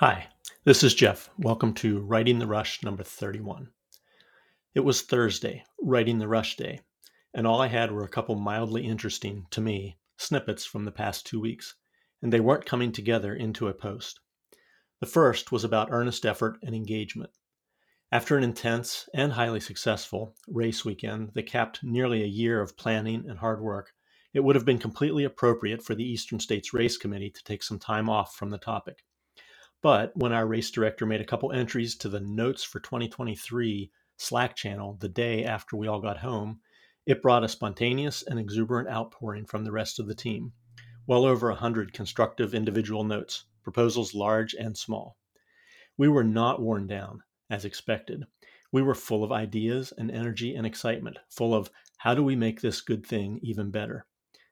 Hi, this is Jeff. Welcome to Writing the Rush number 31. It was Thursday, Writing the Rush day, and all I had were a couple mildly interesting, to me, snippets from the past two weeks, and they weren't coming together into a post. The first was about earnest effort and engagement. After an intense and highly successful race weekend that capped nearly a year of planning and hard work, it would have been completely appropriate for the Eastern States Race Committee to take some time off from the topic. But when our race director made a couple entries to the Notes for 2023 Slack channel the day after we all got home, it brought a spontaneous and exuberant outpouring from the rest of the team. Well over a hundred constructive individual notes, proposals large and small. We were not worn down, as expected. We were full of ideas and energy and excitement, full of how do we make this good thing even better?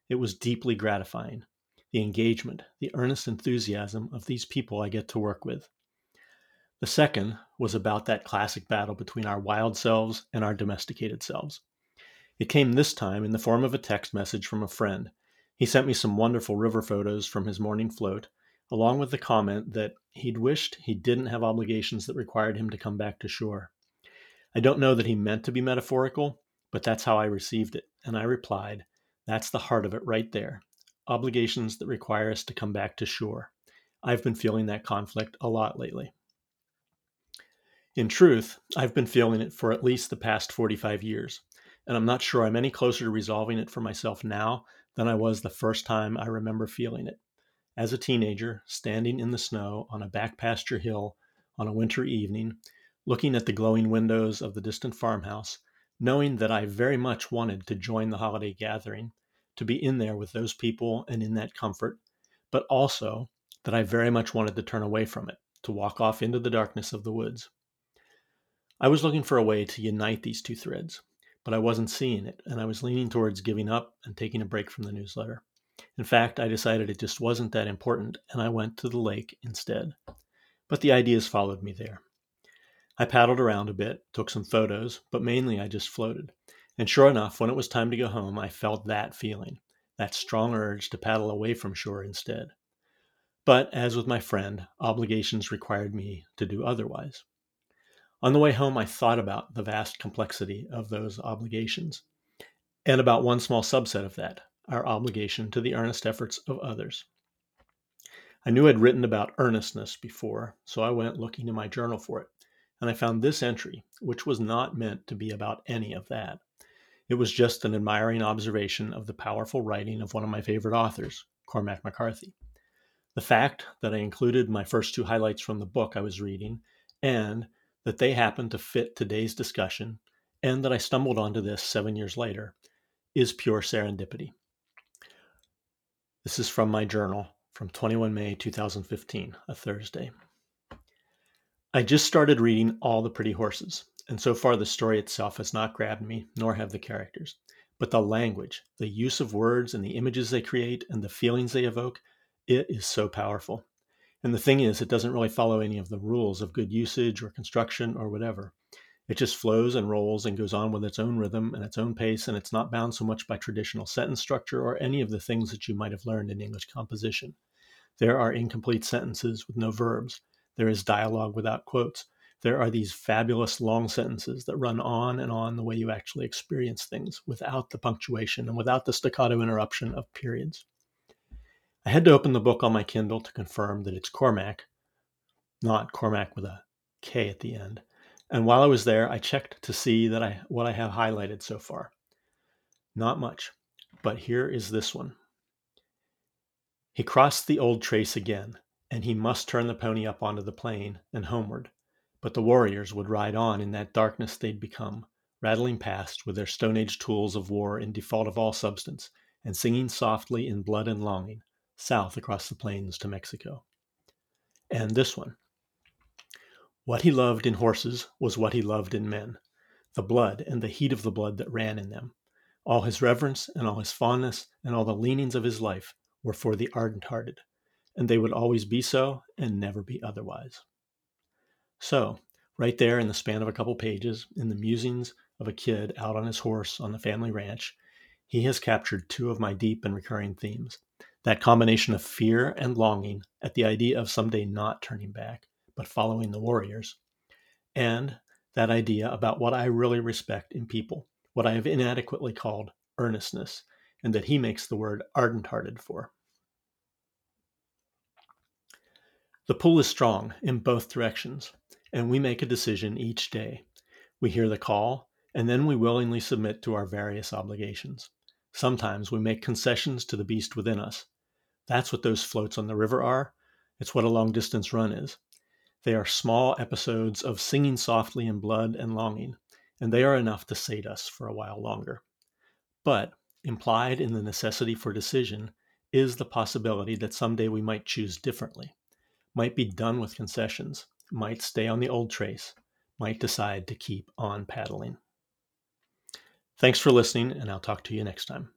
It was deeply gratifying the engagement, the earnest enthusiasm of these people I get to work with. The second was about that classic battle between our wild selves and our domesticated selves. It came this time in the form of a text message from a friend. He sent me some wonderful river photos from his morning float, along with the comment that he'd wished he didn't have obligations that required him to come back to shore. I don't know that he meant to be metaphorical, but that's how I received it, and I replied, That's the heart of it right there obligations that require us to come back to shore. I've been feeling that conflict a lot lately. In truth, I've been feeling it for at least the past 45 years, and I'm not sure I'm any closer to resolving it for myself now than I was the first time I remember feeling it. As a teenager, standing in the snow on a back pasture hill on a winter evening, looking at the glowing windows of the distant farmhouse, knowing that I very much wanted to join the holiday gathering, to be in there with those people and in that comfort, but also that I very much wanted to turn away from it, to walk off into the darkness of the woods. I was looking for a way to unite these two threads, but I wasn't seeing it, and I was leaning towards giving up and taking a break from the newsletter. In fact, I decided it just wasn't that important, and I went to the lake instead. But the ideas followed me there. I paddled around a bit, took some photos, but mainly I just floated. And sure enough, when it was time to go home, I felt that feeling, that strong urge to paddle away from shore instead. But as with my friend, obligations required me to do otherwise. On the way home, I thought about the vast complexity of those obligations, and about one small subset of that, our obligation to the earnest efforts of others. I knew I'd written about earnestness before, so I went looking in my journal for it, and I found this entry, which was not meant to be about any of that. It was just an admiring observation of the powerful writing of one of my favorite authors, Cormac McCarthy. The fact that I included my first two highlights from the book I was reading, and that they happened to fit today's discussion, and that I stumbled onto this seven years later, is pure serendipity. This is from my journal from 21 May 2015, a Thursday. I just started reading All the Pretty Horses, and so far the story itself has not grabbed me, nor have the characters. But the language, the use of words and the images they create and the feelings they evoke, it is so powerful. And the thing is, it doesn't really follow any of the rules of good usage or construction or whatever. It just flows and rolls and goes on with its own rhythm and its own pace, and it's not bound so much by traditional sentence structure or any of the things that you might have learned in English composition. There are incomplete sentences with no verbs. There is dialogue without quotes there are these fabulous long sentences that run on and on the way you actually experience things without the punctuation and without the staccato interruption of periods. I had to open the book on my Kindle to confirm that it's Cormac, not Cormack with a K at the end. And while I was there, I checked to see that I what I have highlighted so far. Not much, but here is this one. He crossed the old trace again, and he must turn the pony up onto the plain and homeward. But the warriors would ride on in that darkness they'd become, rattling past with their Stone Age tools of war in default of all substance, and singing softly in blood and longing, south across the plains to Mexico. And this one. What he loved in horses was what he loved in men, the blood and the heat of the blood that ran in them. All his reverence and all his fondness and all the leanings of his life were for the ardent hearted, and they would always be so and never be otherwise. So, right there in the span of a couple pages, in the musings of a kid out on his horse on the family ranch, he has captured two of my deep and recurring themes That combination of fear and longing at the idea of someday not turning back, but following the warriors, and that idea about what I really respect in people, what I have inadequately called earnestness, and that he makes the word ardent hearted for. The pull is strong in both directions, and we make a decision each day. We hear the call, and then we willingly submit to our various obligations. Sometimes we make concessions to the beast within us, that's what those floats on the river are. It's what a long distance run is. They are small episodes of singing softly in blood and longing, and they are enough to sate us for a while longer. But implied in the necessity for decision is the possibility that someday we might choose differently, might be done with concessions, might stay on the old trace, might decide to keep on paddling. Thanks for listening, and I'll talk to you next time.